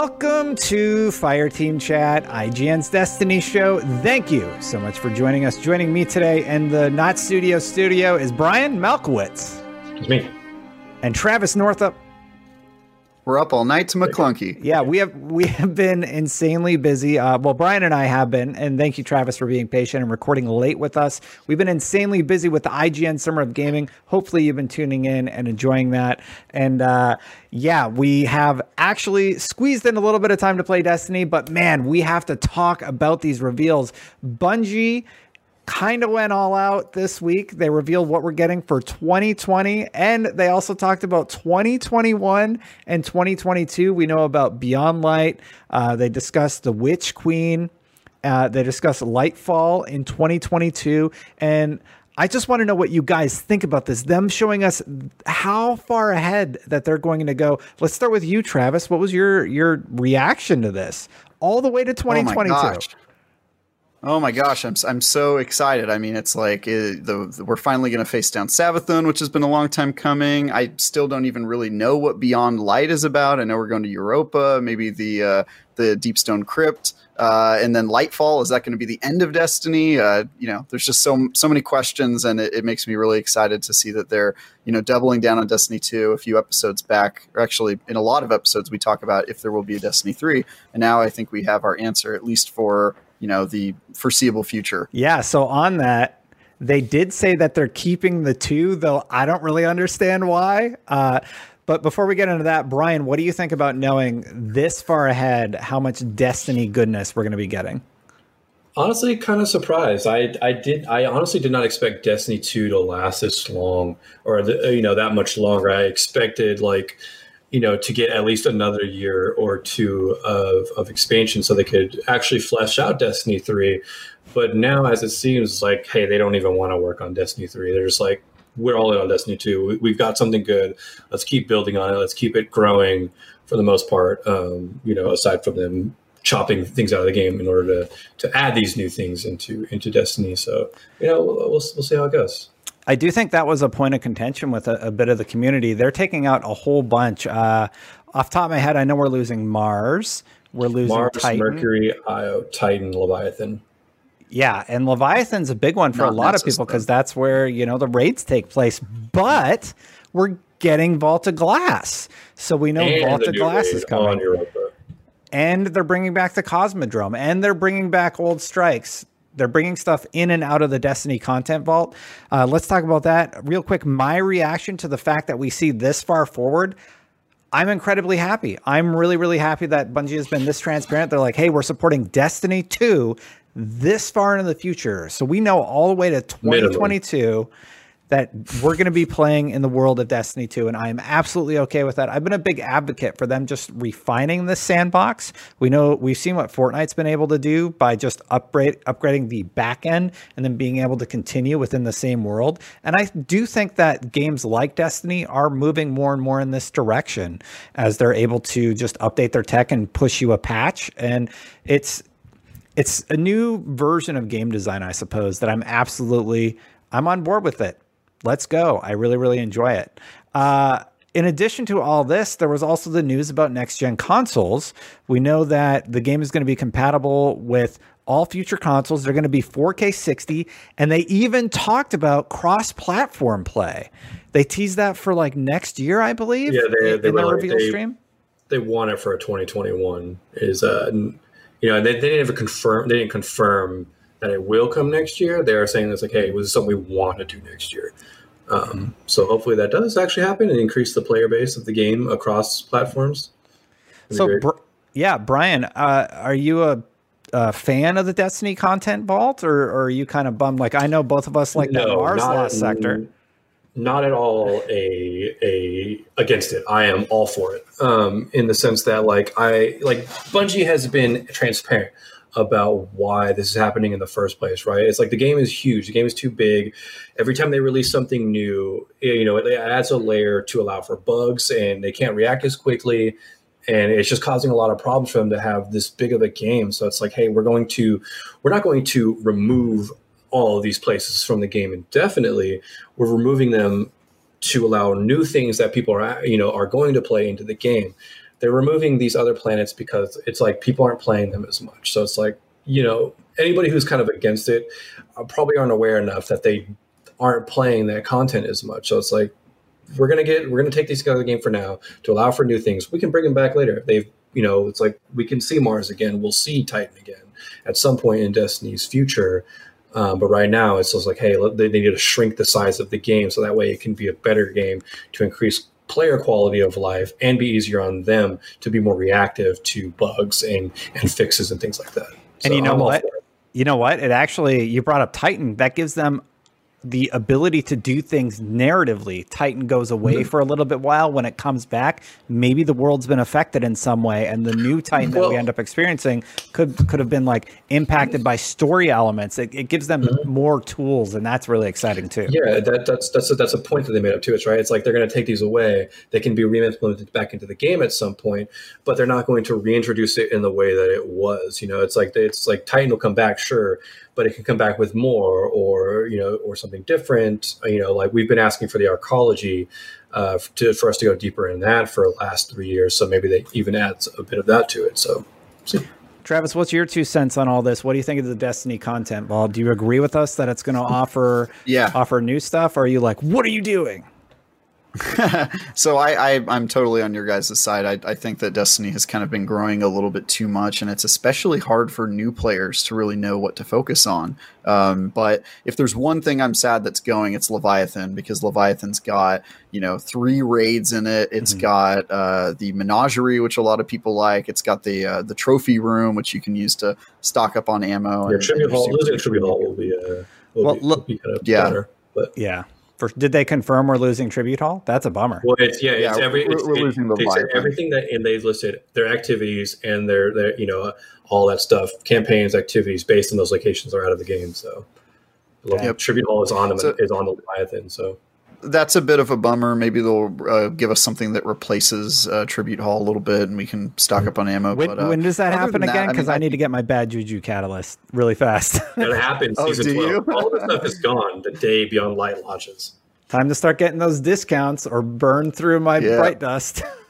Welcome to Fireteam Chat, IGN's Destiny show. Thank you so much for joining us. Joining me today in the Not Studio studio is Brian Malkowitz. It's me. And Travis Northup. We're up all night to McClunky. Yeah, we have we have been insanely busy. Uh, well, Brian and I have been, and thank you, Travis, for being patient and recording late with us. We've been insanely busy with the IGN Summer of Gaming. Hopefully, you've been tuning in and enjoying that. And uh, yeah, we have actually squeezed in a little bit of time to play Destiny, but man, we have to talk about these reveals. Bungie kind of went all out this week. They revealed what we're getting for 2020, and they also talked about 2021 and 2022. We know about Beyond Light. Uh, they discussed the Witch Queen. Uh, they discussed Lightfall in 2022, and I just want to know what you guys think about this. Them showing us how far ahead that they're going to go. Let's start with you, Travis. What was your your reaction to this? All the way to 2022. Oh Oh my gosh, I'm I'm so excited. I mean, it's like it, the, the, we're finally going to face down Savathun, which has been a long time coming. I still don't even really know what Beyond Light is about. I know we're going to Europa, maybe the uh, the Deepstone Crypt, uh, and then Lightfall. Is that going to be the end of Destiny? Uh, you know, there's just so so many questions, and it, it, makes me really excited to see that they're you know doubling down on Destiny 2. A few episodes back, or actually in a lot of episodes, we talk about if there will be a Destiny 3, and now I think we have our answer at least for you know the foreseeable future. Yeah. So on that, they did say that they're keeping the two, though I don't really understand why. Uh, but before we get into that, Brian, what do you think about knowing this far ahead how much Destiny goodness we're going to be getting? Honestly, kind of surprised. I I did I honestly did not expect Destiny two to last this long or the, you know that much longer. I expected like you know, to get at least another year or two of, of expansion so they could actually flesh out Destiny 3. But now, as it seems like, hey, they don't even want to work on Destiny 3. They're just like, we're all in on Destiny 2. We, have got something good. Let's keep building on it. Let's keep it growing for the most part, um, you know, aside from them chopping things out of the game in order to, to add these new things into, into Destiny. So, you know, we'll, we'll, we'll see how it goes. I do think that was a point of contention with a, a bit of the community. They're taking out a whole bunch. Uh, off top of my head, I know we're losing Mars. We're losing Mars, Titan. Mercury, Io, Titan, Leviathan. Yeah, and Leviathan's a big one for Not a lot of people because that's where you know the raids take place. But we're getting Vault of Glass, so we know and Vault of Glass is coming. And they're bringing back the Cosmodrome, and they're bringing back old strikes they're bringing stuff in and out of the Destiny content vault. Uh, let's talk about that real quick. My reaction to the fact that we see this far forward. I'm incredibly happy. I'm really, really happy that Bungie has been this transparent. They're like, hey, we're supporting Destiny 2 this far into the future. So we know all the way to 2022. Minimum that we're going to be playing in the world of Destiny 2, and I am absolutely okay with that. I've been a big advocate for them just refining this sandbox. We know we've seen what Fortnite's been able to do by just upgrade upgrading the back end and then being able to continue within the same world. And I do think that games like Destiny are moving more and more in this direction as they're able to just update their tech and push you a patch. And it's it's a new version of game design, I suppose, that I'm absolutely I'm on board with it let's go. I really, really enjoy it. Uh, in addition to all this, there was also the news about next gen consoles. We know that the game is going to be compatible with all future consoles. They're going to be 4K 60, and they even talked about cross platform play. They teased that for like next year, I believe. Yeah, they, they in the reveal they, stream. They want it for a 2021. Is uh, you know, they, they didn't even confirm. They didn't confirm that it will come next year. They are saying it's like, hey, this is something we want to do next year. Um, mm-hmm. So hopefully that does actually happen and increase the player base of the game across platforms. so, br- yeah, Brian, uh, are you a, a, fan of the Destiny content vault, or, or, are you kind of bummed? Like I know both of us like no, that Mars Lost sector. Not at all a a against it. I am all for it. Um, in the sense that like I like Bungie has been transparent about why this is happening in the first place, right? It's like the game is huge. The game is too big. Every time they release something new, you know, it adds a layer to allow for bugs and they can't react as quickly. And it's just causing a lot of problems for them to have this big of a game. So it's like, hey, we're going to, we're not going to remove all of these places from the game indefinitely. We're removing them to allow new things that people are, you know, are going to play into the game they're removing these other planets because it's like people aren't playing them as much. So it's like you know anybody who's kind of against it uh, probably aren't aware enough that they aren't playing that content as much. So it's like we're gonna get we're gonna take these out of the game for now to allow for new things. We can bring them back later. They've you know it's like we can see Mars again. We'll see Titan again at some point in Destiny's future. Um, but right now, it's just like, hey, they, they need to shrink the size of the game so that way it can be a better game to increase player quality of life and be easier on them to be more reactive to bugs and, and fixes and things like that. And you know what? You know what? It actually, you brought up Titan. That gives them the ability to do things narratively. Titan goes away mm-hmm. for a little bit while. When it comes back, maybe the world's been affected in some way, and the new Titan well, that we end up experiencing could could have been like impacted by story elements. It, it gives them mm-hmm. more tools, and that's really exciting too. Yeah, that, that's that's a, that's a point that they made up too. It's right. It's like they're going to take these away. They can be reimplemented back into the game at some point, but they're not going to reintroduce it in the way that it was. You know, it's like they, it's like Titan will come back, sure, but it can come back with more or you know or something different you know like we've been asking for the arcology uh, to, for us to go deeper in that for the last three years so maybe they even adds a bit of that to it so see. Travis, what's your two cents on all this? What do you think of the Destiny content vault? Do you agree with us that it's going to offer yeah. offer new stuff? Or are you like, what are you doing? so I, I am totally on your guys' side. I, I think that Destiny has kind of been growing a little bit too much, and it's especially hard for new players to really know what to focus on. Um, but if there's one thing I'm sad that's going, it's Leviathan because Leviathan's got you know three raids in it. It's mm-hmm. got uh, the menagerie, which a lot of people like. It's got the uh, the trophy room, which you can use to stock up on ammo. Yeah, and, tribute hall. Losing tribute hall will be uh, will well, be, will be kind of yeah. better. But yeah, for, did they confirm we're losing Tribute Hall? That's a bummer. Well, it's yeah, it's every we're, it's, we're it, losing the they said everything that and they've listed their activities and their their you know all that stuff, campaigns, activities based on those locations are out of the game. So, yeah. Tribute Hall is on them so, is on the Leviathan. So that's a bit of a bummer. Maybe they'll uh, give us something that replaces uh, Tribute Hall a little bit, and we can stock up on ammo. When, but, uh, when does that happen again? Because I, mean, I, need to get my bad juju catalyst really fast. That happens. oh, season do 12. You? All the stuff is gone the day Beyond Light launches. Time to start getting those discounts or burn through my yeah. bright dust.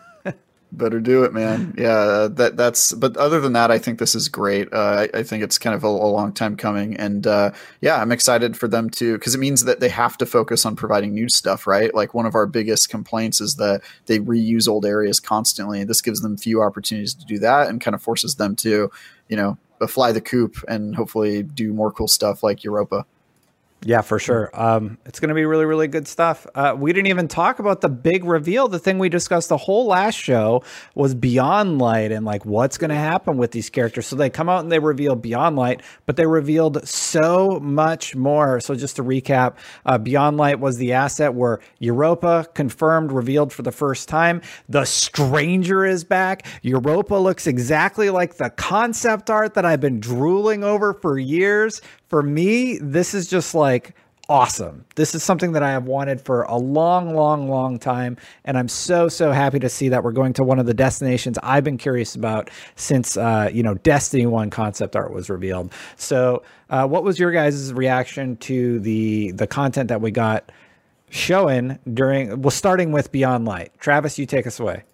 Better do it, man. Yeah, that that's. But other than that, I think this is great. Uh, I, I, think it's kind of a, a long time coming, and uh, yeah, I'm excited for them to because it means that they have to focus on providing new stuff, right? Like one of our biggest complaints is that they reuse old areas constantly. This gives them few opportunities to do that, and kind of forces them to, you know, fly the coop and hopefully do more cool stuff like Europa. Yeah, for sure. Um, it's going to be really, really good stuff. Uh, we didn't even talk about the big reveal. The thing we discussed the whole last show was Beyond Light and like what's going to happen with these characters. So they come out and they reveal Beyond Light, but they revealed so much more. So just to recap, uh, Beyond Light was the asset where Europa confirmed, revealed for the first time. The Stranger is back. Europa looks exactly like the concept art that I've been drooling over for years for me, this is just like awesome. This is something that I have wanted for a long, long, long time. And I'm so, so happy to see that we're going to one of the destinations I've been curious about since, uh, you know, Destiny 1 concept art was revealed. So, uh, what was your guys' reaction to the the content that we got showing during, well, starting with Beyond Light? Travis, you take us away.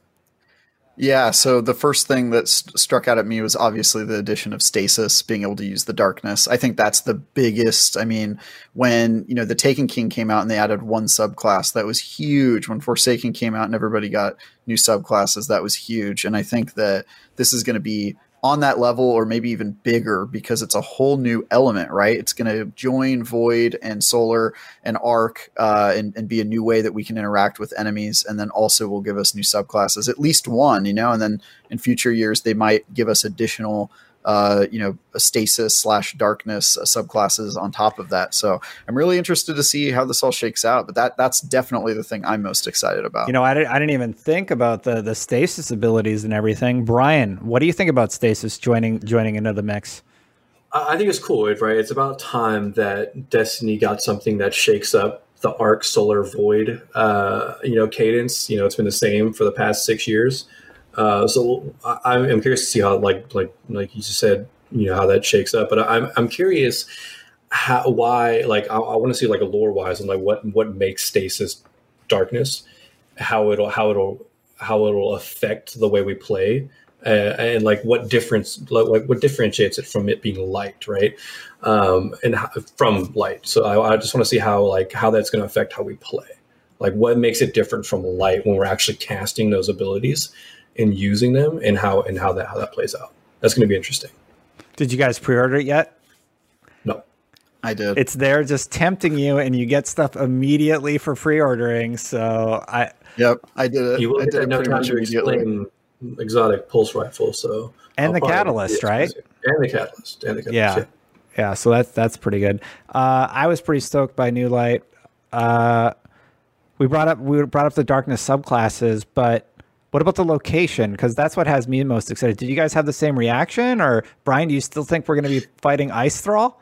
Yeah, so the first thing that st- struck out at me was obviously the addition of stasis, being able to use the darkness. I think that's the biggest. I mean, when you know the Taken King came out and they added one subclass, that was huge. When Forsaken came out and everybody got new subclasses, that was huge. And I think that this is going to be on that level or maybe even bigger because it's a whole new element, right? It's going to join Void and Solar and Arc uh, and, and, be a new way that we can interact with enemies. And then also will give us new subclasses, at least one, you know, and then in future years, they might give us additional uh, you know, stasis slash darkness uh, subclasses on top of that. So I'm really interested to see how this all shakes out. But that that's definitely the thing I'm most excited about. You know, I didn't, I didn't even think about the the stasis abilities and everything. Brian, what do you think about stasis joining joining into the mix? I think it's cool, right? It's about time that Destiny got something that shakes up the arc solar void uh, you know cadence you know it's been the same for the past six years uh, so I, am curious to see how, like, like, like you just said, you know, how that shakes up. But I'm, I'm curious how, why, like, I, I want to see like a lore wise and like what, what makes stasis darkness, how it'll, how it'll, how it'll affect the way we play uh, and like what difference like what differentiates it from it being light right? Um, and how, from light. So I, I just want to see how like how that's going to affect how we play. Like what makes it different from light when we're actually casting those abilities and using them and how and how that how that plays out that's going to be interesting did you guys pre-order it yet no I did. It's there just tempting you, and you get stuff immediately for pre-ordering. So I. Yep, I did it. You will I did no time to explain exotic pulse rifle. So and I'll the catalyst, right? And the catalyst, and the catalyst. Yeah. yeah, yeah. So that's that's pretty good. Uh, I was pretty stoked by New Light. Uh, we brought up we brought up the darkness subclasses, but what about the location? Because that's what has me most excited. Did you guys have the same reaction, or Brian? Do you still think we're going to be fighting Ice Thrall?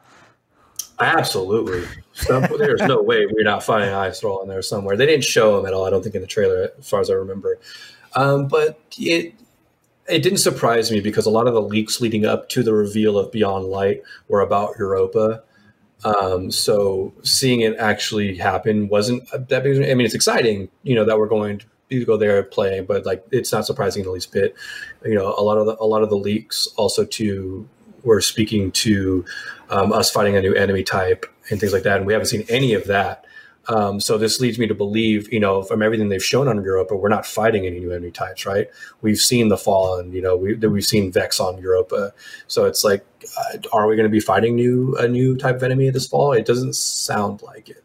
Absolutely. Some, there's no way we're not finding Ice Thrall in there somewhere. They didn't show him at all. I don't think in the trailer, as far as I remember. Um, but it it didn't surprise me because a lot of the leaks leading up to the reveal of Beyond Light were about Europa. Um, so seeing it actually happen wasn't that big. I mean, it's exciting, you know, that we're going to go there and play, but like it's not surprising in the least bit. You know, a lot of the a lot of the leaks also to were speaking to um, us fighting a new enemy type and things like that, and we haven't seen any of that. Um, so this leads me to believe, you know, from everything they've shown on Europa, we're not fighting any new enemy types, right? We've seen the Fallen, you know, we, we've seen Vex on Europa. So it's like, uh, are we going to be fighting new a new type of enemy this fall? It doesn't sound like it.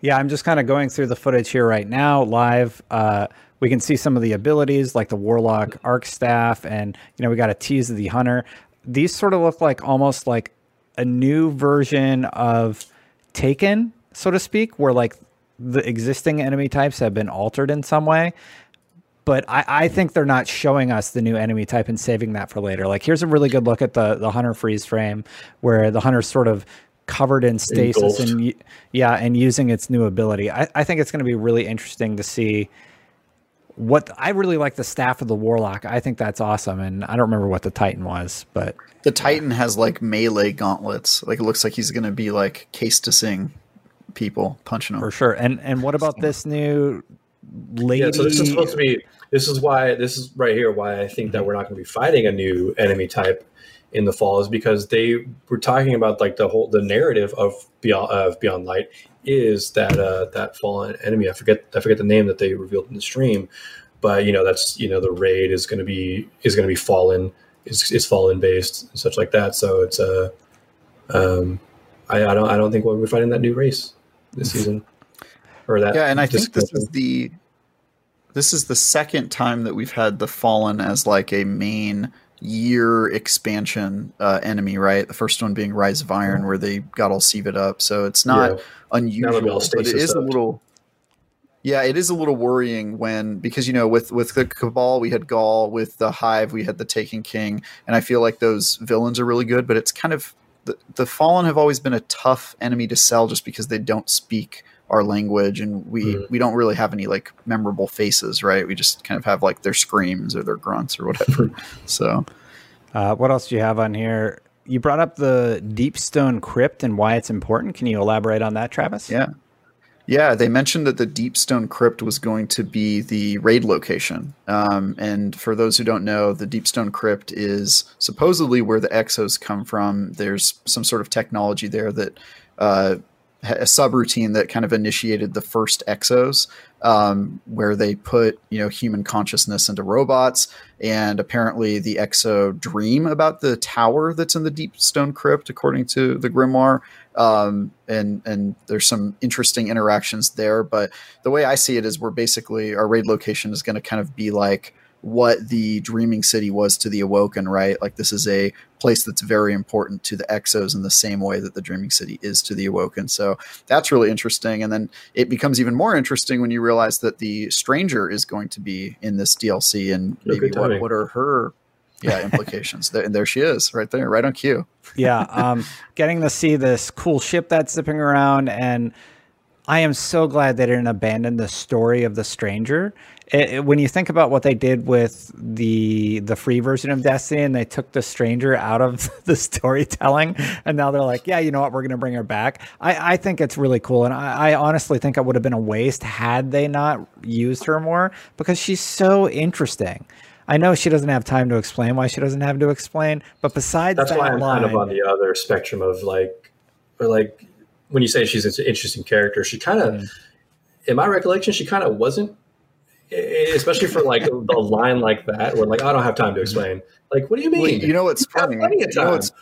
Yeah, I'm just kind of going through the footage here right now, live. Uh, we can see some of the abilities like the Warlock Arc Staff, and you know we got a tease of the Hunter. These sort of look like almost like a new version of Taken, so to speak, where like the existing enemy types have been altered in some way. But I, I think they're not showing us the new enemy type and saving that for later. Like here's a really good look at the the hunter freeze frame where the hunter's sort of covered in stasis Engulfed. and yeah, and using its new ability. I, I think it's going to be really interesting to see what I really like the staff of the warlock. I think that's awesome, and I don't remember what the Titan was, but the Titan has like melee gauntlets. Like it looks like he's going to be like Caestusing people, punching them for sure. And and what about this new lady? Yeah, so this is supposed to be. This is why this is right here. Why I think that we're not going to be fighting a new enemy type in the fall is because they were talking about like the whole the narrative of beyond of Beyond Light is that uh, that fallen enemy. I forget I forget the name that they revealed in the stream, but you know that's you know the raid is going to be is going to be fallen is, is fallen based and such like that. So it's a uh, um, I, I don't I don't think we'll be fighting that new race this season or that. Yeah, and I think this is the this is the second time that we've had the fallen as like a main year expansion uh, enemy, right? The first one being Rise of Iron, where they got all SIVA'd up. So it's not yeah. unusual, but it is up. a little. Yeah, it is a little worrying when because you know with with the Cabal we had Ghaul, with the Hive we had the Taken King, and I feel like those villains are really good, but it's kind of the, the Fallen have always been a tough enemy to sell just because they don't speak our language and we mm. we don't really have any like memorable faces right? We just kind of have like their screams or their grunts or whatever. So. Uh, what else do you have on here? You brought up the deep stone crypt and why it's important. Can you elaborate on that travis? Yeah. Yeah, they mentioned that the Deep Stone Crypt was going to be the raid location. Um, and for those who don't know, the Deep Stone Crypt is supposedly where the exos come from. There's some sort of technology there that uh, a subroutine that kind of initiated the first exos um, where they put you know human consciousness into robots and apparently the exo dream about the tower that's in the deep stone crypt according to the grimoire um, and and there's some interesting interactions there but the way i see it is we're basically our raid location is going to kind of be like what the dreaming city was to the awoken right? Like this is a place that's very important to the exos in the same way that the dreaming city is to the awoken. So that's really interesting. And then it becomes even more interesting when you realize that the stranger is going to be in this dlc and maybe what, what are her yeah implications? There, and there she is right there right on cue. Yeah um, getting to see this cool ship that's zipping around and I am so glad they didn't abandon the story of the stranger. It, it, when you think about what they did with the the free version of Destiny, and they took the stranger out of the storytelling, and now they're like, yeah, you know what, we're going to bring her back. I, I think it's really cool, and I, I honestly think it would have been a waste had they not used her more because she's so interesting. I know she doesn't have time to explain why she doesn't have to explain, but besides that's that why I'm line, kind of on the other spectrum of like, or like when you say she's an interesting character, she kind of, mm. in my recollection, she kind of wasn't, especially for like a line like that, where like I don't have time to explain. Like, what do you mean? Well, you know what's funny? You know what's,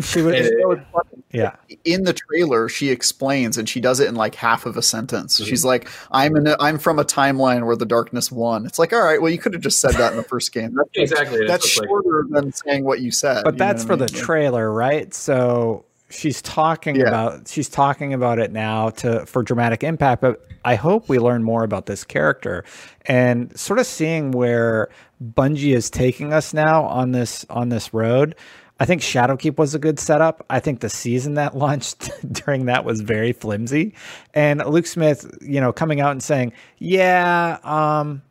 she was, it, yeah. In the trailer, she explains, and she does it in like half of a sentence. Mm-hmm. She's like, "I'm in. A, I'm from a timeline where the darkness won." It's like, all right, well, you could have just said that in the first game. That's, exactly. That's shorter like, than saying what you said. But that's for I mean? the trailer, right? So she's talking yeah. about she's talking about it now to for dramatic impact but i hope we learn more about this character and sort of seeing where bungie is taking us now on this on this road. I think shadowkeep was a good setup. I think the season that launched during that was very flimsy. And luke smith you know coming out and saying yeah um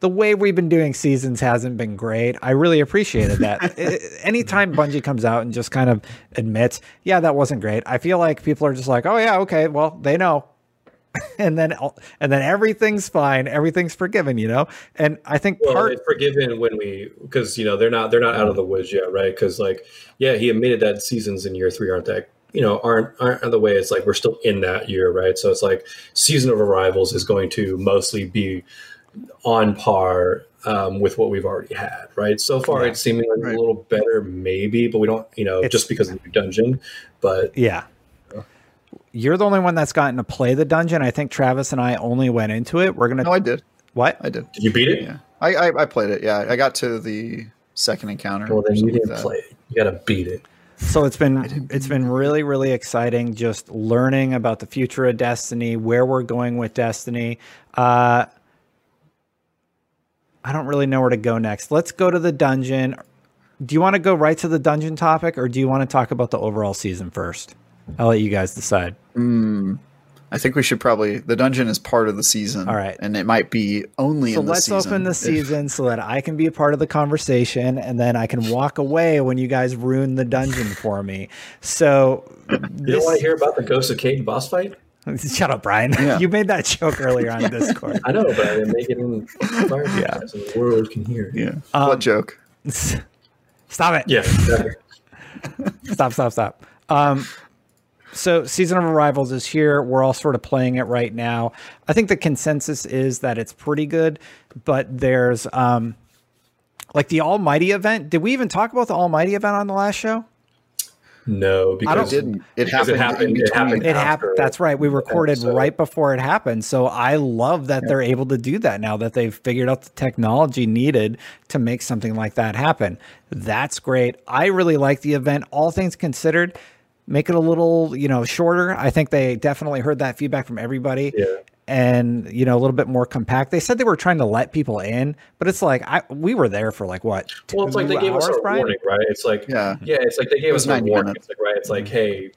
the way we've been doing seasons hasn't been great. I really appreciated that. Anytime Bungie comes out and just kind of admits, yeah, that wasn't great, I feel like people are just like, oh yeah, okay, well they know, and then and then everything's fine, everything's forgiven, you know. And I think well, part forgiven when we because you know they're not they're not out of the woods yet, right? Because like yeah, he admitted that seasons in year three aren't that you know aren't aren't the way it's like we're still in that year right so it's like season of arrivals is going to mostly be on par um, with what we've already had, right? So far, yeah, it's seeming like right. a little better, maybe, but we don't, you know, it's, just because of the dungeon. But yeah, you're the only one that's gotten to play the dungeon. I think Travis and I only went into it. We're gonna. No, I did. What I did? Did you beat it? Yeah, I, I, I played it. Yeah, I got to the second encounter. Well, then you didn't play it. You got to beat it. So it's been it's been really really exciting just learning about the future of Destiny, where we're going with Destiny. Uh, I don't really know where to go next. Let's go to the dungeon. Do you want to go right to the dungeon topic, or do you want to talk about the overall season first? I'll let you guys decide. Mm, I think we should probably. The dungeon is part of the season. All right, and it might be only. So let's open the season so that I can be a part of the conversation, and then I can walk away when you guys ruin the dungeon for me. So you this... don't want to hear about the Ghost of Khaine boss fight? Shut up, Brian. Yeah. You made that joke earlier on Discord. I know, but I didn't make it in the yeah. so the world can hear. Yeah. Um, what joke? Stop it. Yeah. stop, stop, stop. Um, so season of arrivals is here we're all sort of playing it right now i think the consensus is that it's pretty good but there's um like the almighty event did we even talk about the almighty event on the last show no, because it didn't. It happened. It happened. It happened. It happened. That's right. We recorded right before it happened. So I love that yeah. they're able to do that now that they've figured out the technology needed to make something like that happen. That's great. I really like the event. All things considered, make it a little you know shorter. I think they definitely heard that feedback from everybody. Yeah and you know a little bit more compact. They said they were trying to let people in, but it's like I we were there for like what? Well, it's like they gave us a Brian? warning, right? It's like yeah, yeah. It's like they gave us a warning. It's like right. It's like hey,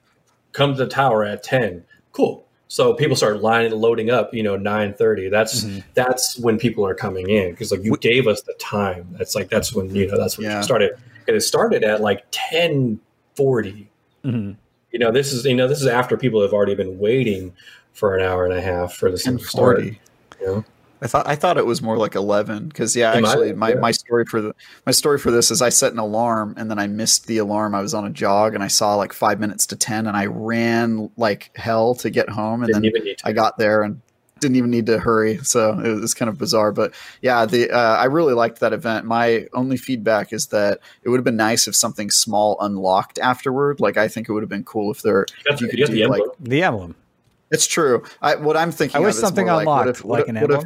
come to the tower at ten. Cool. So people start lining loading up. You know, nine thirty. That's mm-hmm. that's when people are coming in because like you we, gave us the time. That's like that's when you know that's when yeah. you started. And it started at like ten forty. Mm-hmm. You know, this is you know this is after people have already been waiting for an hour and a half for the season to start. You know? I thought I thought it was more like eleven because yeah, Am actually I? my, yeah. my story for the my story for this is I set an alarm and then I missed the alarm. I was on a jog and I saw like five minutes to ten and I ran like hell to get home and didn't then I got there and didn't even need to hurry. So it was kind of bizarre, but yeah, the uh, I really liked that event. My only feedback is that it would have been nice if something small unlocked afterward. Like I think it would have been cool if there you, if you could do the like the emblem. It's true. I, what I'm thinking. I wish something unlocked, like, if, like an emblem.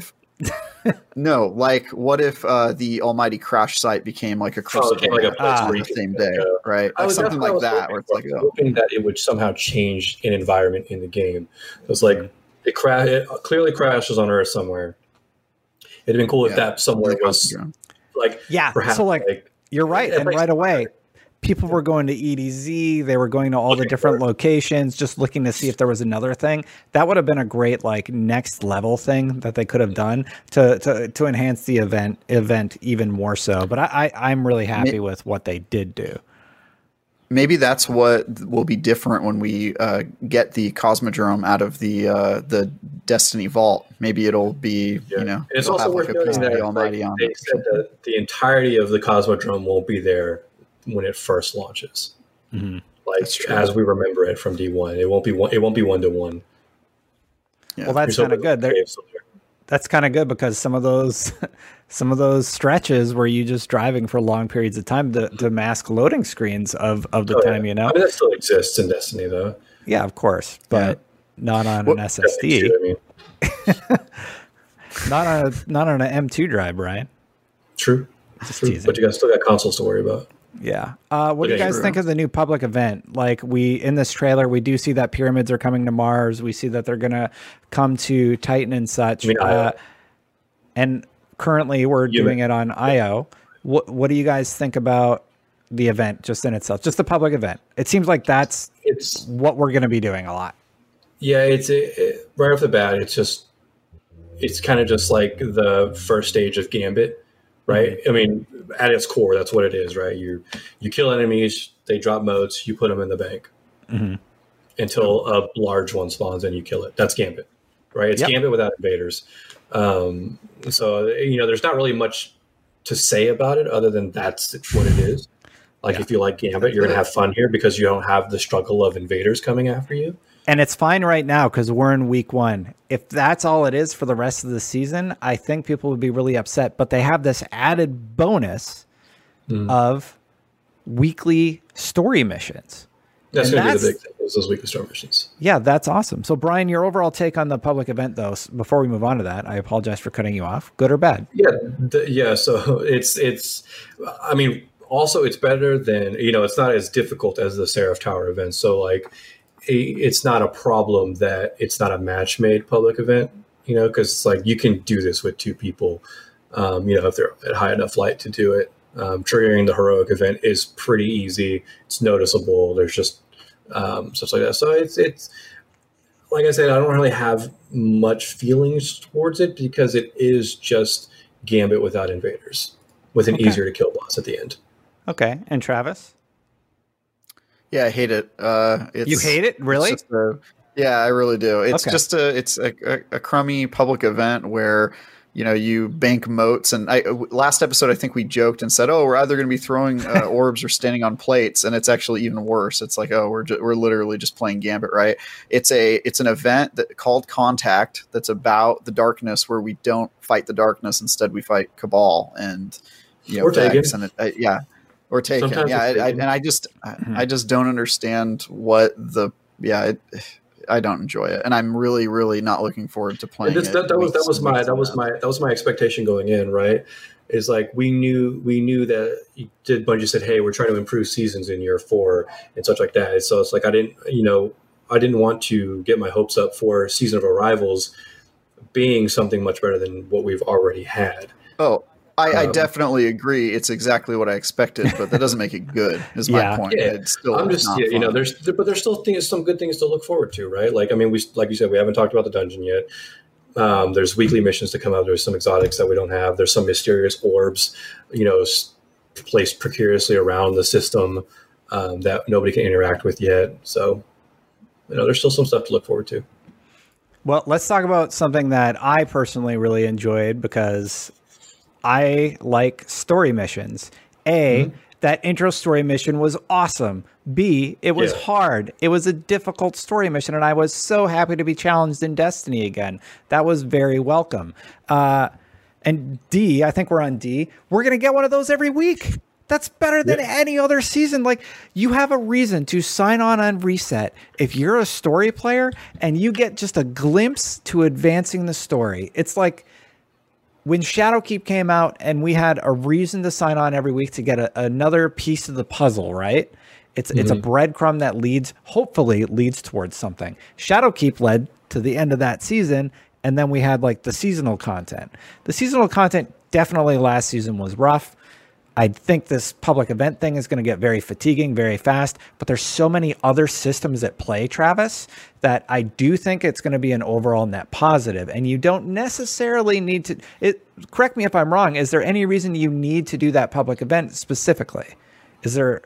no, like what if uh, the Almighty Crash site became like a crucible oh, like a ah, the same day, right? Like something like that, hoping, where it's like, like oh. hoping that it would somehow change an environment in the game. It was like it, cra- it clearly crashes on Earth somewhere. It'd have been cool yeah. if that somewhere was like yeah. Perhaps, so like, like you're right, and right away people were going to EDZ, they were going to all okay, the different locations, just looking to see if there was another thing. That would have been a great like next level thing that they could have done to to, to enhance the event event even more so. But I, I am really happy with what they did do. Maybe that's what will be different when we uh, get the Cosmodrome out of the uh, the Destiny Vault. Maybe it'll be yeah. you know. it's also worth like noting that like, they said that the entirety of the Cosmodrome won't be there when it first launches. Mm-hmm. Like as we remember it from D one, it won't be one. It won't be one to one. Well, that's kind of good. That's kind of good because some of those, some of those stretches where you just driving for long periods of time to, to mask loading screens of of the oh, time. Yeah. You know, I mean, that still exists in Destiny, though. Yeah, of course, but yeah. not on well, an SSD. Too, I mean. not on a not on an M2 drive, Brian. True. True. But you guys still got consoles to worry about. Yeah. Uh, what do you guys think of the new public event? Like we in this trailer, we do see that pyramids are coming to Mars. We see that they're gonna come to Titan and such. I mean, uh, and currently, we're doing it on IO. What What do you guys think about the event just in itself, just the public event? It seems like that's it's what we're gonna be doing a lot. Yeah, it's it, right off the bat. It's just it's kind of just like the first stage of Gambit right? I mean, at its core, that's what it is, right? You you kill enemies, they drop motes, you put them in the bank mm-hmm. until a large one spawns and you kill it. That's Gambit, right? It's yep. Gambit without invaders. Um, so you know, there's not really much to say about it other than that's what it is. Like yeah. if you like Gambit, you're gonna have fun here because you don't have the struggle of invaders coming after you. And it's fine right now because we're in week one. If that's all it is for the rest of the season, I think people would be really upset. But they have this added bonus mm. of weekly story missions. That's going to be the big thing, those weekly story missions. Yeah, that's awesome. So, Brian, your overall take on the public event, though, before we move on to that, I apologize for cutting you off. Good or bad? Yeah, the, yeah. So it's it's. I mean, also it's better than you know. It's not as difficult as the Seraph Tower event. So like it's not a problem that it's not a match made public event, you know, because it's like you can do this with two people, um, you know, if they're at high enough light to do it. Um, triggering the heroic event is pretty easy. It's noticeable. There's just um, stuff like that. So it's it's like I said, I don't really have much feelings towards it because it is just Gambit without invaders, with an okay. easier to kill boss at the end. Okay, and Travis. Yeah, I hate it. Uh, you hate it, really? A, yeah, I really do. It's okay. just a it's a, a, a, crummy public event where you know you bank motes. And I last episode I think we joked and said, oh, we're either going to be throwing uh, orbs or standing on plates, and it's actually even worse. It's like oh, we're ju- we're literally just playing Gambit, right? It's a it's an event that called Contact that's about the darkness where we don't fight the darkness, instead we fight Cabal and you know, Vex, and it, uh, yeah or taken. Sometimes yeah, I, I, and I just mm-hmm. I just don't understand what the yeah. It, I don't enjoy it, and I'm really, really not looking forward to playing. This, that, that was that was my that was my that was my expectation going in. Right, is like we knew we knew that did Bungie said, "Hey, we're trying to improve seasons in year four and such like that." So it's like I didn't, you know, I didn't want to get my hopes up for season of arrivals being something much better than what we've already had. Oh, I, um, I, definitely agree. It's exactly what I expected, but that doesn't make it good. Is my point. Yeah. It's still I'm just yeah, you know there's but there's still things some good things to look forward to, right? Like I mean we like you said we haven't talked about the dungeon yet. Um, there's weekly missions to come out. There's some exotics that we don't have. There's some mysterious orbs, you know, placed precariously around the system um, that nobody can interact with yet. So, you know, there's still some stuff to look forward to. Well, let's talk about something that I personally really enjoyed because I like story missions. A, mm-hmm. that intro story mission was awesome. B, it was yeah. hard. It was a difficult story mission, and I was so happy to be challenged in Destiny again. That was very welcome. Uh, and D, I think we're on D. We're gonna get one of those every week. That's better than yeah. any other season. Like you have a reason to sign on on reset if you're a story player and you get just a glimpse to advancing the story. It's like when Shadowkeep came out and we had a reason to sign on every week to get a, another piece of the puzzle, right? It's mm-hmm. it's a mm-hmm. breadcrumb that leads, hopefully, leads towards something. Shadowkeep led to the end of that season, and then we had like the seasonal content. The seasonal content definitely last season was rough. I think this public event thing is going to get very fatiguing very fast, but there's so many other systems at play, Travis, that I do think it's going to be an overall net positive. And you don't necessarily need to it correct me if I'm wrong, is there any reason you need to do that public event specifically? Is there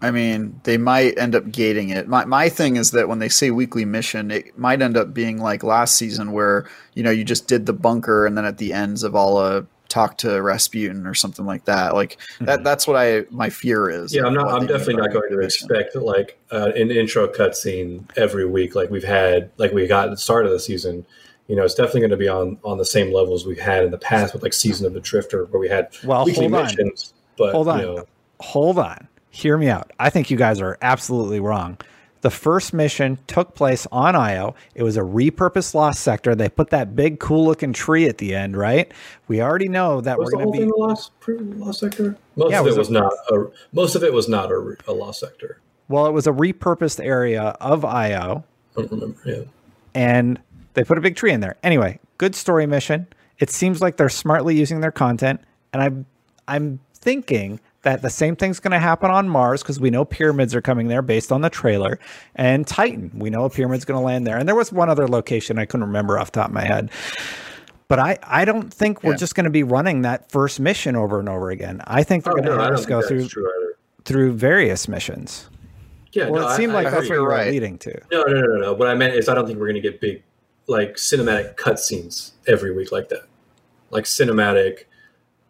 I mean, they might end up gating it. My my thing is that when they say weekly mission, it might end up being like last season where, you know, you just did the bunker and then at the ends of all a talk to Rasputin or something like that. Like mm-hmm. that. That's what I my fear is. Yeah, I'm not. I'm definitely not going to expect like uh, an intro cutscene every week like we've had like we got at the start of the season. You know, it's definitely going to be on on the same levels we've had in the past with like Season of the Drifter, where we had well, weekly hold missions. On. But hold on, you know, hold on. Hear me out. I think you guys are absolutely wrong. The first mission took place on Io. It was a repurposed lost sector. They put that big, cool looking tree at the end, right? We already know that was we're going to be the lost, lost sector. Most yeah, of it was, was a, not. A, most of it was not a, a, lost sector. Well, it was a repurposed area of Io. I don't remember. Yeah, and they put a big tree in there. Anyway, good story mission. It seems like they're smartly using their content, and I'm I'm thinking that the same thing's going to happen on Mars because we know pyramids are coming there based on the trailer, and Titan, we know a pyramid's going to land there. And there was one other location I couldn't remember off top of my head. But I, I don't think we're yeah. just going to be running that first mission over and over again. I think they're oh, going to no, have us go through through various missions. Yeah, well, no, it seemed I, like I, that's what you were right. leading to. No, no, no, no. What I meant is I don't think we're going to get big, like cinematic cutscenes every week like that, like cinematic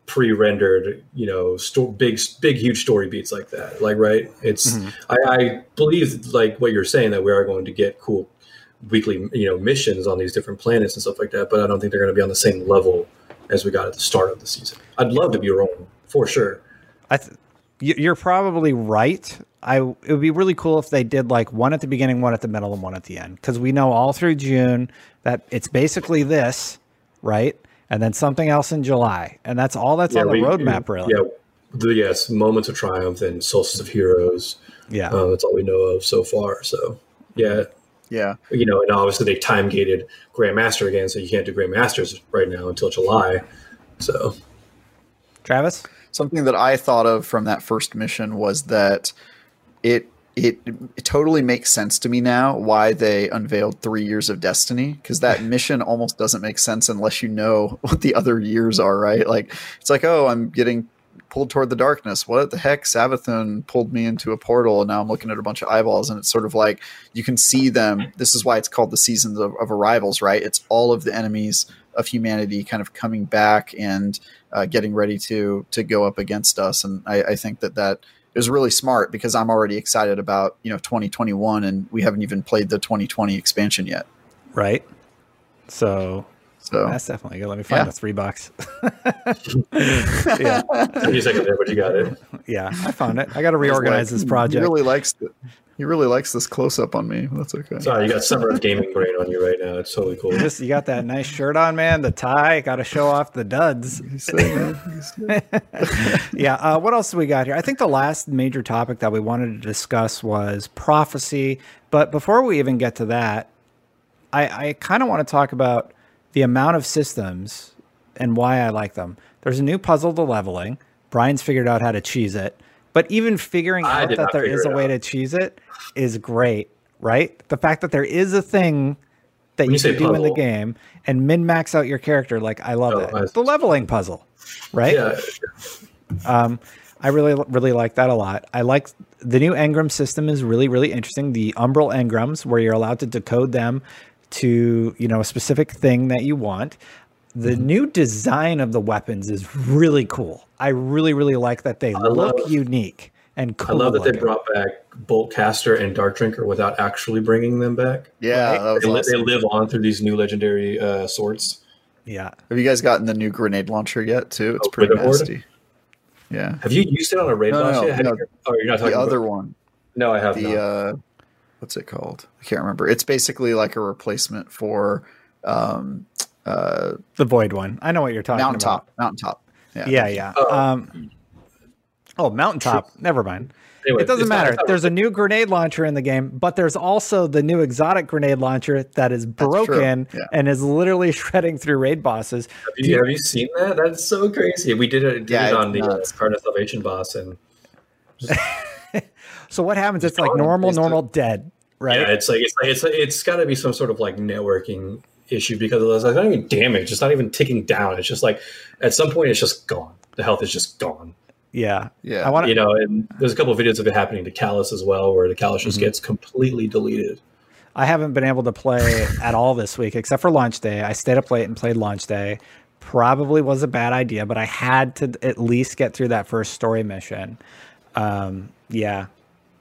pre-rendered you know sto- big big huge story beats like that like right? It's mm-hmm. I, I, believe like what you're saying that we are going to get cool weekly you know missions on these different planets and stuff like that but i don't think they're going to be on the same level as we got at the start of the season. I'd love to be wrong for sure. I th- you're probably right. I it would be really cool if they did like one at the beginning one at the middle and one at the end because we know all through june that it's basically this right and then something else in July, and that's all that's yeah, on the we, roadmap, really. Yeah, the, yes, moments of triumph and solstice of heroes. Yeah, uh, that's all we know of so far. So, yeah, yeah, you know, and obviously they time gated Grandmaster again, so you can't do Grandmasters right now until July. So, Travis, something that I thought of from that first mission was that it it, it, totally makes sense to me now why they unveiled three years of destiny because that mission almost doesn't make sense unless you know what the other years are right? Like it's like oh i'm getting pulled toward the darkness. What the heck? Savathun pulled me into a portal and now i'm looking at a bunch of eyeballs and it's sort of like you can see them. This is why it's called the seasons of, of arrivals right? It's all of the enemies of humanity kind of coming back and uh, getting ready to to go up against us and I, I think that that it was really smart because I'm already excited about you know 2021 and we haven't even played the 2020 expansion yet. Right. So so that's definitely good. Let me find yeah. the three bucks. yeah. Give me a second there, but you got it. Yeah, I found it. I got to reorganize like, this project. He really likes it. He really likes this close up on me. That's okay. Sorry, you got summer of gaming brain on you right now. It's totally cool. You, just, you got that nice shirt on, man. The tie. Got to show off the duds. yeah. Uh, what else do we got here? I think the last major topic that we wanted to discuss was prophecy. But before we even get to that, I, I kind of want to talk about the amount of systems and why I like them. There's a new puzzle to leveling. Brian's figured out how to cheese it. But even figuring I out that there is a way out. to cheese it is great, right? The fact that there is a thing that when you, can do puzzle. in the game and min max out your character, like I love oh, it. I the leveling puzzle, right? Yeah. Um, I really, really like that a lot. I like the new engram system is really, really interesting. The umbral engrams, where you're allowed to decode them to you know a specific thing that you want. The mm-hmm. new design of the weapons is really cool. I really, really like that they I look love, unique and cool. I love that they brought back Boltcaster and Dark Drinker without actually bringing them back. Yeah, right? they, awesome. they, live on through these new legendary uh, swords. Yeah. Have you guys gotten the new grenade launcher yet? Too, it's oh, pretty nasty. Yeah. Have you used it on a raid no, no, yet? No, you, oh, you're not talking about the other one. No, I have the. Uh, what's it called? I can't remember. It's basically like a replacement for um, uh, the void one. I know what you're talking mountaintop, about. Mountaintop. Yeah, yeah, yeah. Oh. Um, Oh, mountaintop. True. Never mind. Anyway, it doesn't matter. Not, there's a new grenade launcher in the game, but there's also the new exotic grenade launcher that is broken yeah. and is literally shredding through raid bosses. Have you, you, have you seen that? That's so crazy. We did it, did yeah, it on the uh, of Salvation boss, and just, so what happens? It's like normal, normal, dead, right? Yeah, it's like it's like, it's it's got to be some sort of like networking issue because it's not even damage. It's not even ticking down. It's just like at some point it's just gone. The health is just gone. Yeah, yeah. I want you know, and there's a couple of videos of it happening to Calus as well, where the Calus just mm-hmm. gets completely deleted. I haven't been able to play at all this week except for launch day. I stayed up late and played launch day. Probably was a bad idea, but I had to at least get through that first story mission. Um, yeah.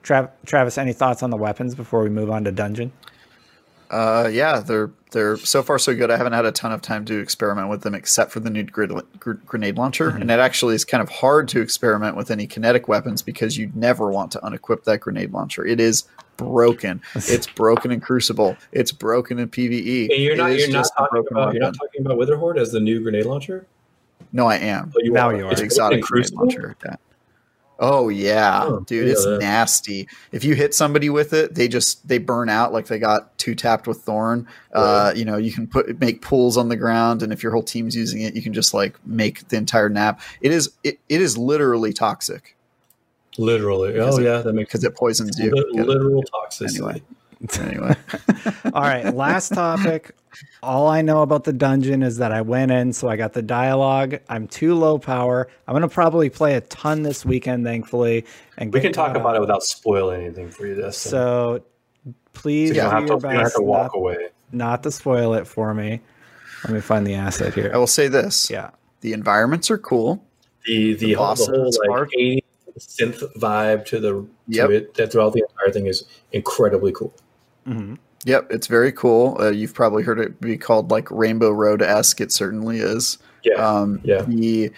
Trav- Travis, any thoughts on the weapons before we move on to dungeon? Uh, yeah, they're they're so far so good. I haven't had a ton of time to experiment with them, except for the new grid, grenade launcher, mm-hmm. and it actually is kind of hard to experiment with any kinetic weapons because you never want to unequip that grenade launcher. It is broken. it's broken in Crucible. It's broken in PVE. And you're not you're not talking about you're not talking about Witherhoard as the new grenade launcher. No, I am. you now are. you are. It's exotic grenade launcher. Yeah. Oh yeah, oh, dude, it's that. nasty. If you hit somebody with it, they just they burn out like they got two tapped with thorn. Right. Uh, you know, you can put make pools on the ground, and if your whole team's using it, you can just like make the entire nap. It is it, it is literally toxic. Literally, oh it, yeah, that makes because it poisons you. Literal toxicity. Anyway, anyway. All right, last topic. All I know about the dungeon is that I went in, so I got the dialogue. I'm too low power. I'm gonna probably play a ton this weekend, thankfully. And we can talk uh, about it without spoiling anything for you. This so please, so you, don't have, to, you don't have to walk not, away. Not to spoil it for me. Let me find the asset here. I will say this. Yeah, the environments are cool. The the, the, whole, the whole like 80 synth vibe to the to it that throughout the entire thing is incredibly cool. Mm-hmm. Yep, it's very cool. Uh, you've probably heard it be called like Rainbow Road esque. It certainly is. Yeah. Um, yeah. The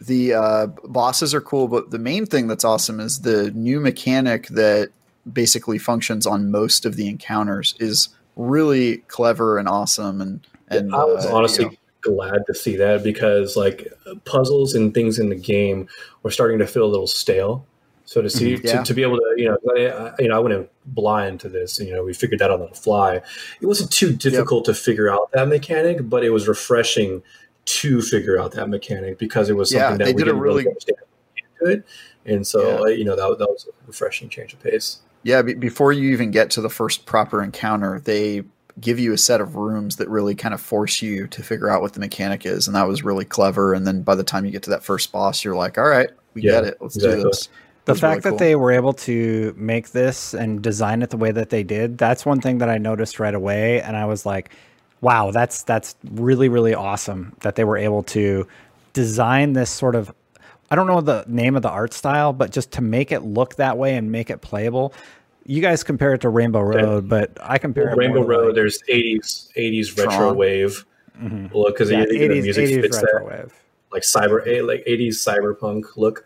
the uh, bosses are cool, but the main thing that's awesome is the new mechanic that basically functions on most of the encounters is really clever and awesome. And and yeah, I was uh, honestly you know, glad to see that because like puzzles and things in the game were starting to feel a little stale. So to see mm-hmm. yeah. to, to, be able to you know I, you know I went blind to this. You know we figured that out on the fly. It wasn't too difficult yep. to figure out that mechanic, but it was refreshing to figure out that mechanic because it was something yeah, that we didn't really understand it. And so yeah. you know that that was a refreshing change of pace. Yeah, b- before you even get to the first proper encounter, they give you a set of rooms that really kind of force you to figure out what the mechanic is, and that was really clever. And then by the time you get to that first boss, you're like, "All right, we yeah, get it. Let's exactly. do this." The fact really cool. that they were able to make this and design it the way that they did that's one thing that i noticed right away and i was like wow that's that's really really awesome that they were able to design this sort of i don't know the name of the art style but just to make it look that way and make it playable you guys compare it to rainbow road but i compare well, rainbow road like, there's 80s 80s retro Tron. wave mm-hmm. look because yeah, the music 80s fits that wave. like cyber eh, like 80s cyberpunk look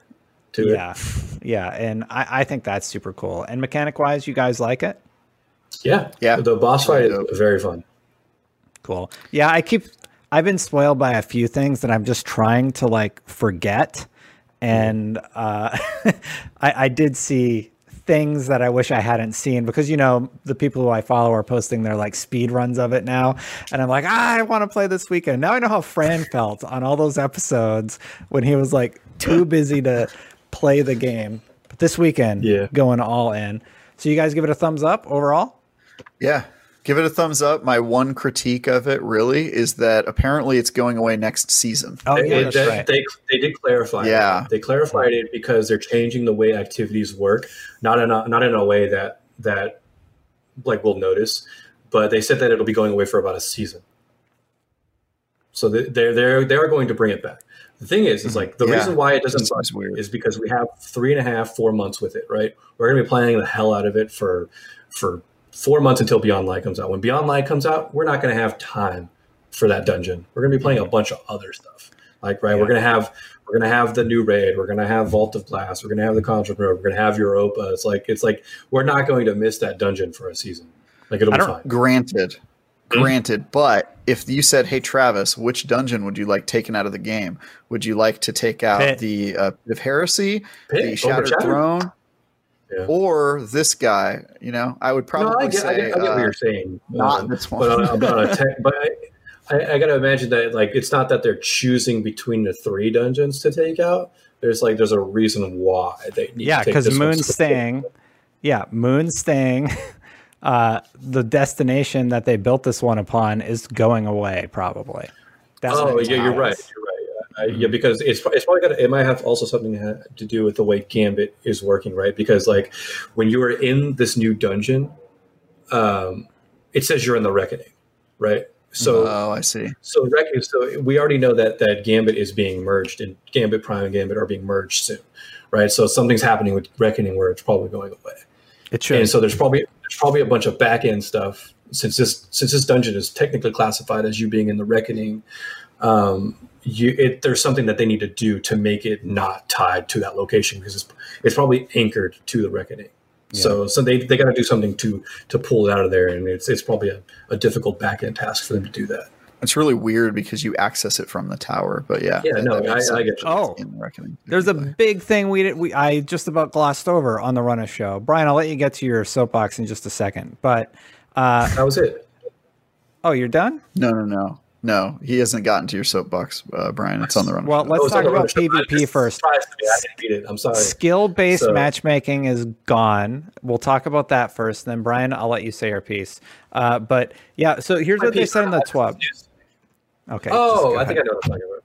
to yeah. it. Yeah, and I, I think that's super cool. And mechanic wise, you guys like it? Yeah, yeah. The boss fight is very fun. Cool. Yeah, I keep. I've been spoiled by a few things that I'm just trying to like forget, and uh, I, I did see things that I wish I hadn't seen because you know the people who I follow are posting their like speed runs of it now, and I'm like, ah, I want to play this weekend. Now I know how Fran felt on all those episodes when he was like too busy to play the game. But this weekend, yeah. going all in. So you guys give it a thumbs up overall? Yeah. Give it a thumbs up. My one critique of it really is that apparently it's going away next season. Oh, yeah, that's they, right. They, they did clarify. Yeah. They clarified it because they're changing the way activities work, not in a, not in a way that, that like we'll notice, but they said that it'll be going away for about a season. So they're, they're, they are going to bring it back. The thing is, is hmm. like the yeah, reason why it doesn't weird. is because we have three and a half, four months with it, right? We're going to be playing the hell out of it for for four months until Beyond Light comes out. When Beyond Light comes out, we're not going to have time for that dungeon. We're going to be playing a hmm. bunch of other stuff. Like, right, yeah. we're going to have we're going to have the new raid. We're going to have Vault of Glass. We're going to have the Contract Road. We're going to have Europa. It's like it's like we're not going to miss that dungeon for a season. Like it'll be fine. Granted, Granted, but if you said, "Hey Travis, which dungeon would you like taken out of the game? Would you like to take out Pit. the uh, of Heresy, Pit, the Shattered Throne, yeah. or this guy?" You know, I would probably no, I get, say, I get, I get uh, what you're saying. Not um, this one, but, on, but, on tech, but I, I, got to imagine that like it's not that they're choosing between the three dungeons to take out. There's like there's a reason why they need. Yeah, because Moon's staying. Yeah, Moon's staying. Uh, the destination that they built this one upon is going away probably. That's oh yeah, you're right. You're right. Uh, mm-hmm. yeah, because it's it's probably got it might have also something to do with the way Gambit is working, right? Because like when you are in this new dungeon, um, it says you're in the Reckoning, right? So oh, I see. So Reckoning. So we already know that that Gambit is being merged, and Gambit Prime and Gambit are being merged soon, right? So something's happening with Reckoning where it's probably going away. It should. And so there's probably there's probably a bunch of back end stuff since this since this dungeon is technically classified as you being in the reckoning. Um, you, it, there's something that they need to do to make it not tied to that location because it's, it's probably anchored to the reckoning. Yeah. So, so they, they got to do something to to pull it out of there, and it's it's probably a, a difficult back end task for them to do that. It's really weird because you access it from the tower, but yeah. Yeah, no, I, I, get you. Oh, there's a big thing we did. We I just about glossed over on the Run of Show. Brian, I'll let you get to your soapbox in just a second, but uh, that was it. Oh, you're done? No, no, no. No, he hasn't gotten to your soapbox, uh, Brian. It's on the run. Well, let's oh, talk about PvP first. I didn't read it. I'm sorry. Skill-based so. matchmaking is gone. We'll talk about that first. Then, Brian, I'll let you say your piece. Uh, but yeah, so here's My what they said in the TWAB. Okay. Oh, I think I know what I'm talking about.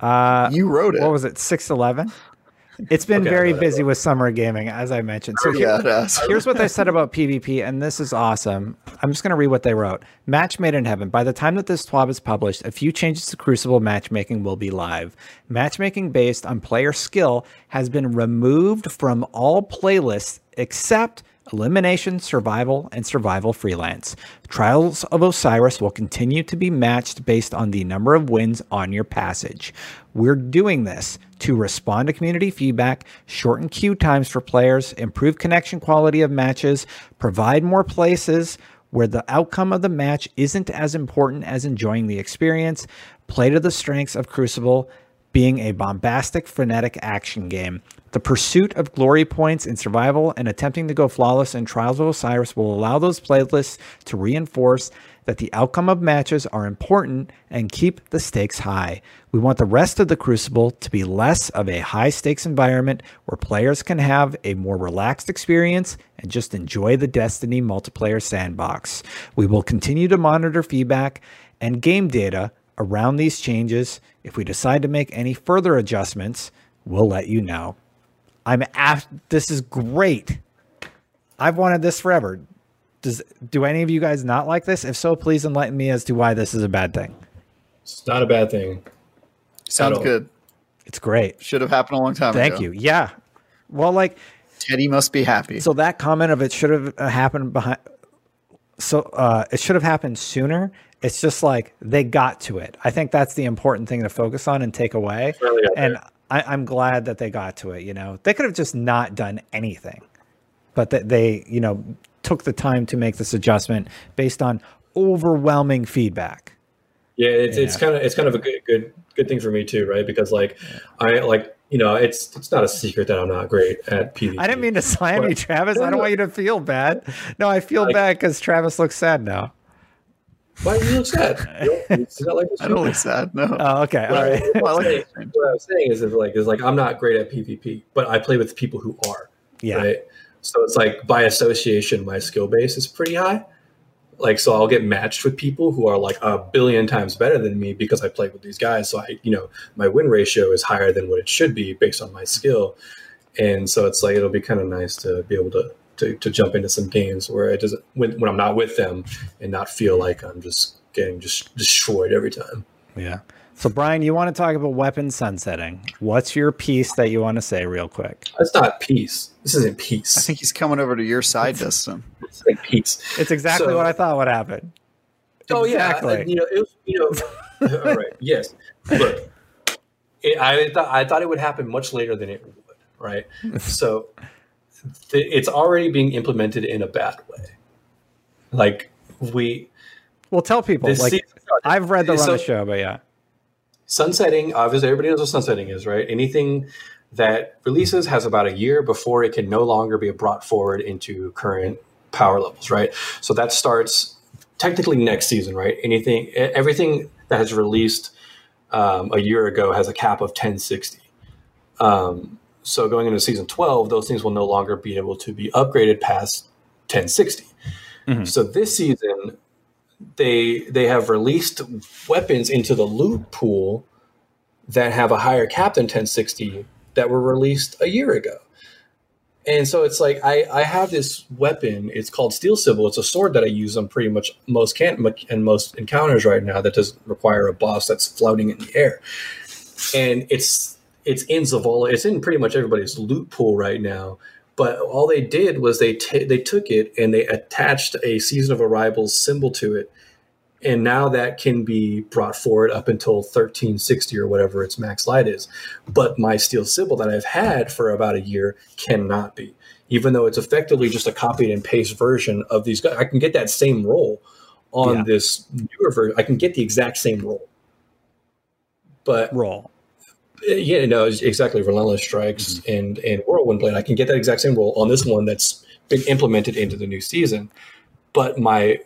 Uh, you wrote it. What was it? Six eleven. It's been okay, very busy with summer gaming, as I mentioned. So here, here's what they said about PvP, and this is awesome. I'm just going to read what they wrote. Match made in heaven. By the time that this TWAB is published, a few changes to Crucible matchmaking will be live. Matchmaking based on player skill has been removed from all playlists except Elimination, Survival, and Survival Freelance. Trials of Osiris will continue to be matched based on the number of wins on your passage. We're doing this to respond to community feedback, shorten queue times for players, improve connection quality of matches, provide more places where the outcome of the match isn't as important as enjoying the experience, play to the strengths of Crucible, being a bombastic, frenetic action game. The pursuit of glory points in survival and attempting to go flawless in Trials of Osiris will allow those playlists to reinforce that the outcome of matches are important and keep the stakes high. We want the rest of the Crucible to be less of a high stakes environment where players can have a more relaxed experience and just enjoy the Destiny multiplayer sandbox. We will continue to monitor feedback and game data around these changes. If we decide to make any further adjustments, we'll let you know. I'm af- this is great. I've wanted this forever. Does do any of you guys not like this? If so, please enlighten me as to why this is a bad thing. It's not a bad thing. Sounds good. It's great. Should have happened a long time Thank ago. you. Yeah. Well, like Teddy must be happy. So that comment of it should have uh, happened behind so uh, it should have happened sooner. It's just like they got to it. I think that's the important thing to focus on and take away. Really and I, am glad that they got to it. You know, they could have just not done anything, but that they, you know, took the time to make this adjustment based on overwhelming feedback. Yeah, it's, it's kind of it's kind of a good good good thing for me too, right? Because like. I like you know it's it's not a secret that I'm not great at PvP. I didn't mean to slam you, Travis. I don't want you to feel bad. No, I feel like, bad because Travis looks sad now. Why do you look sad? You not like I don't look sad. No. Oh, okay. All right. What, I'm saying, what I'm saying is, is like is like I'm not great at PvP, but I play with people who are. Yeah. Right. So it's like by association, my skill base is pretty high. Like so, I'll get matched with people who are like a billion times better than me because I play with these guys. So I, you know, my win ratio is higher than what it should be based on my skill. And so it's like it'll be kind of nice to be able to to, to jump into some games where it doesn't when, when I'm not with them and not feel like I'm just getting just destroyed every time. Yeah. So Brian, you want to talk about weapon sunsetting? What's your piece that you want to say real quick? It's not peace. This isn't peace. I think he's coming over to your side, Dustin. It's like peace. It's exactly so, what I thought would happen. Oh exactly. yeah, you know, it was, you know, all right. Yes, look, it, I thought I thought it would happen much later than it would. Right. So it's already being implemented in a bad way. Like we Well, tell people. Like season, I've read the run so, of the show, but yeah. Sunsetting, obviously, everybody knows what sunsetting is, right? Anything that releases has about a year before it can no longer be brought forward into current power levels, right? So that starts technically next season, right? Anything, everything that has released um, a year ago has a cap of 1060. Um, so going into season 12, those things will no longer be able to be upgraded past 1060. Mm-hmm. So this season, they they have released weapons into the loot pool that have a higher cap than 1060 that were released a year ago. And so it's like I, I have this weapon. It's called Steel Sybil. It's a sword that I use on pretty much most can and most encounters right now. That doesn't require a boss that's floating in the air. And it's it's in Zavala. It's in pretty much everybody's loot pool right now. But all they did was they t- they took it and they attached a Season of Arrivals symbol to it, and now that can be brought forward up until 1360 or whatever its max light is but my Steel Sybil that i've had for about a year cannot be even though it's effectively just a copy and paste version of these guys i can get that same roll on yeah. this newer version i can get the exact same roll but roll yeah no exactly relentless strikes mm-hmm. and and whirlwind blade i can get that exact same role on this one that's been implemented into the new season but my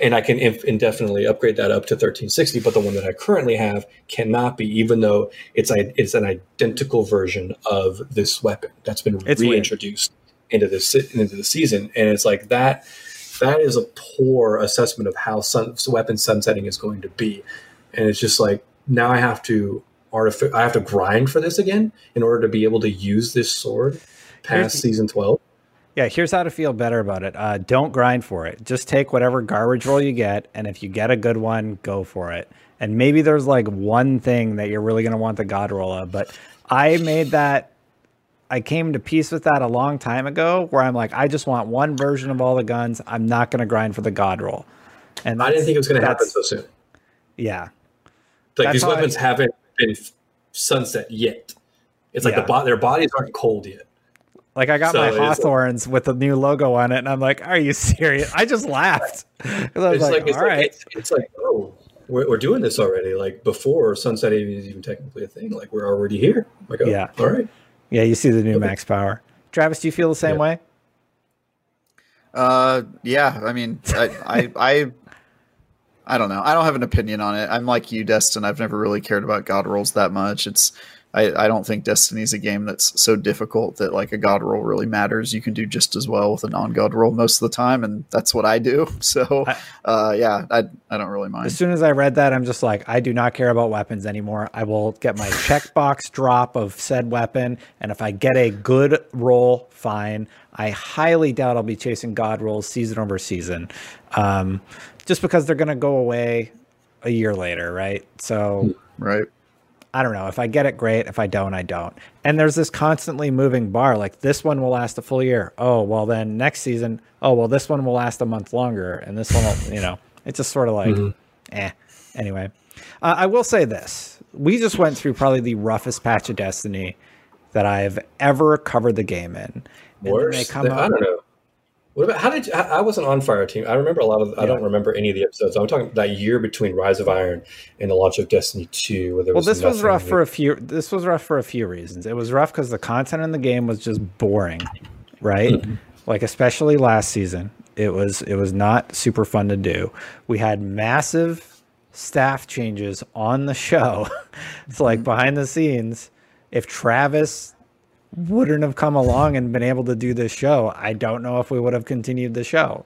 and I can inf- indefinitely upgrade that up to 1360. But the one that I currently have cannot be, even though it's a, it's an identical version of this weapon that's been it's reintroduced weird. into this into the season. And it's like that. That is a poor assessment of how sun, weapon sunsetting is going to be, and it's just like now I have to artific- I have to grind for this again in order to be able to use this sword past season 12 yeah, here's how to feel better about it. Uh, don't grind for it. Just take whatever garbage roll you get, and if you get a good one, go for it. And maybe there's like one thing that you're really going to want the god roll of. But I made that, I came to peace with that a long time ago where I'm like, I just want one version of all the guns. I'm not going to grind for the god roll. And I didn't think it was going to happen so soon. Yeah. Like these weapons I, haven't been sunset yet. It's like yeah. the bo- their bodies aren't cold yet. Like I got so my Hawthorne's with the new logo on it, and I'm like, "Are you serious?" I just laughed. I was it's like, like it's "All like, right. it's, it's, like, oh, we're, we're, doing this already. Like before sunset even is even technically a thing. Like we're already here. Like, oh, yeah, all right. Yeah, you see the new okay. max power. Travis, do you feel the same yeah. way? Uh, yeah. I mean, I, I, I, I don't know. I don't have an opinion on it. I'm like you, Destin. I've never really cared about God rolls that much. It's I, I don't think Destiny's a game that's so difficult that like a god roll really matters. You can do just as well with a non god roll most of the time, and that's what I do. So uh, yeah, I I don't really mind. As soon as I read that, I'm just like, I do not care about weapons anymore. I will get my checkbox drop of said weapon, and if I get a good roll, fine. I highly doubt I'll be chasing god rolls season over season, um, just because they're going to go away a year later, right? So right I don't know. If I get it, great. If I don't, I don't. And there's this constantly moving bar. Like this one will last a full year. Oh, well, then next season, oh, well, this one will last a month longer. And this one will, you know, it's just sort of like, mm-hmm. eh. Anyway, uh, I will say this. We just went through probably the roughest patch of Destiny that I've ever covered the game in. Worse? I don't know. What about how did you, I wasn't on Fireteam? I remember a lot of. Yeah. I don't remember any of the episodes. I'm talking that year between Rise of Iron and the launch of Destiny Two. Where there well, this was rough for a few. This was rough for a few reasons. It was rough because the content in the game was just boring, right? Mm-hmm. Like especially last season, it was it was not super fun to do. We had massive staff changes on the show. it's like mm-hmm. behind the scenes. If Travis wouldn't have come along and been able to do this show, I don't know if we would have continued the show.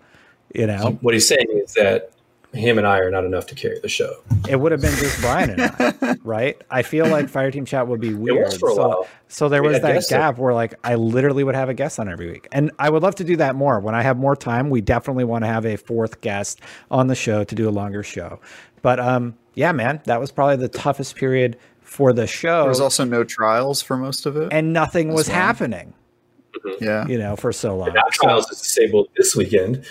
You know, so what he's saying is that him and I are not enough to carry the show. It would have been just Brian and I, right? I feel like Fireteam Chat would be weird. so, so there was that gap so. where like I literally would have a guest on every week. And I would love to do that more. When I have more time, we definitely want to have a fourth guest on the show to do a longer show. But um yeah, man, that was probably the toughest period for the show. There was also no trials for most of it, and nothing was well. happening. Mm-hmm. Yeah, you know, for so long. And trials so, is disabled this weekend.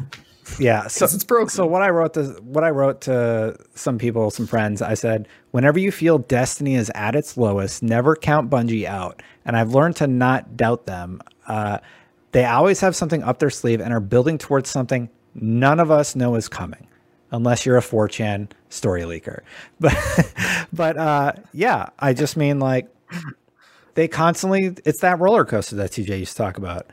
yeah, so it's broke. So what I wrote to what I wrote to some people, some friends, I said, whenever you feel destiny is at its lowest, never count Bungie out. And I've learned to not doubt them. Uh, they always have something up their sleeve and are building towards something none of us know is coming. Unless you're a 4chan story leaker. But but uh, yeah, I just mean like they constantly it's that roller coaster that TJ used to talk about.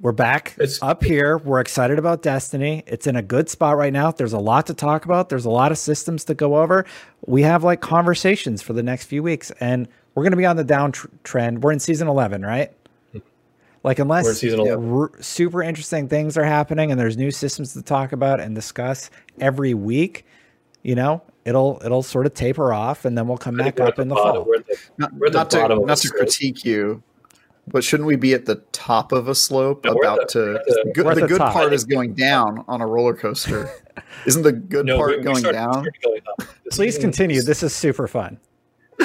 We're back it's, up here. We're excited about Destiny. It's in a good spot right now. There's a lot to talk about. There's a lot of systems to go over. We have like conversations for the next few weeks, and we're going to be on the downtrend. We're in season 11, right? Like unless super interesting things are happening and there's new systems to talk about and discuss every week, you know, it'll it'll sort of taper off and then we'll come back up the in the bottom. fall. We're the, not, we're not to, not to critique you, but shouldn't we be at the top of a slope no, about the, to the, good, the good top. part is going down on a roller coaster. Isn't the good no, part we, going we down? Going Please continue. This is super fun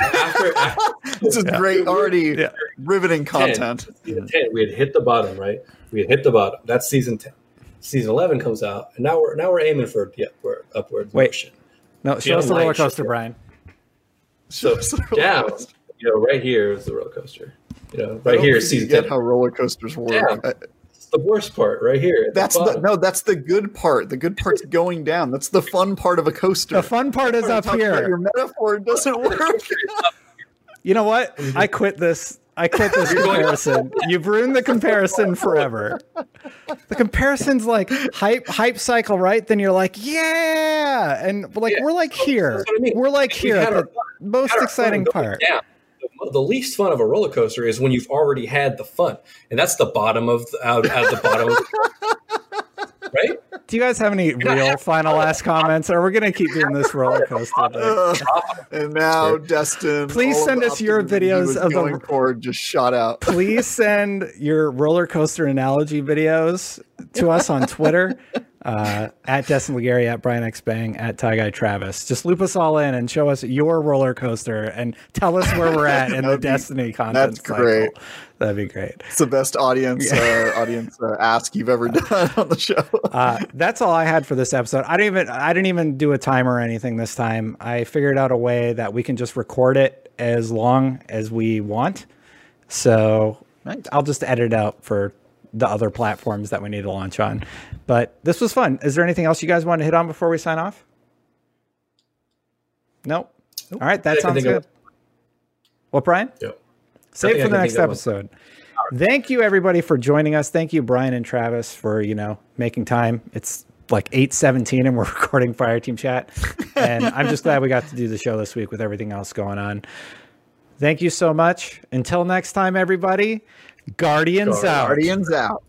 after, after this is yeah. great, already yeah. riveting content. 10, 10, we had hit the bottom, right? We had hit the bottom. That's season ten. Season eleven comes out, and now we're now we're aiming for the upward upward Wait. motion. No, show us the roller coaster, Brian. So down, you know, right here is the roller coaster. You know, right here is season. Get 10. how roller coasters work. I, the worst part right here. That's the, the, no, that's the good part. The good part's going down. That's the fun part of a coaster. The fun part is up here. Your metaphor doesn't work. you know what? I quit this. I quit this comparison. You've ruined the comparison forever. The comparison's like hype hype cycle, right? Then you're like, yeah, and like yeah. we're like here. I mean. We're like here at the most exciting part. Yeah the least fun of a roller coaster is when you've already had the fun, and that's the bottom of the, out at the bottom. Of, right? Do you guys have any real final last comments, or we're gonna keep doing this roller coaster uh, and now, Destin, please send us your videos of the cord just shot out. please send your roller coaster analogy videos to us on Twitter uh, at Destin Legarie, at Brian X Bang, at Ty Guy Travis. Just loop us all in and show us your roller coaster and tell us where we're at in the be, Destiny content. That's cycle. great. That'd be great. It's the best audience uh, audience uh, ask you've ever done on the show. Uh, that's all I had for this episode. I didn't even I didn't even do a timer or anything this time. I figured out a way that we can just record it as long as we want. So nice. I'll just edit out for the other platforms that we need to launch on. But this was fun. Is there anything else you guys want to hit on before we sign off? Nope. All right, that sounds good. Of- what, Brian? Yep. Save for the next episode. Thank you everybody for joining us. Thank you Brian and Travis for, you know, making time. It's like 8:17 and we're recording Fireteam Chat. And I'm just glad we got to do the show this week with everything else going on. Thank you so much. Until next time everybody. Guardians out. Guardians out.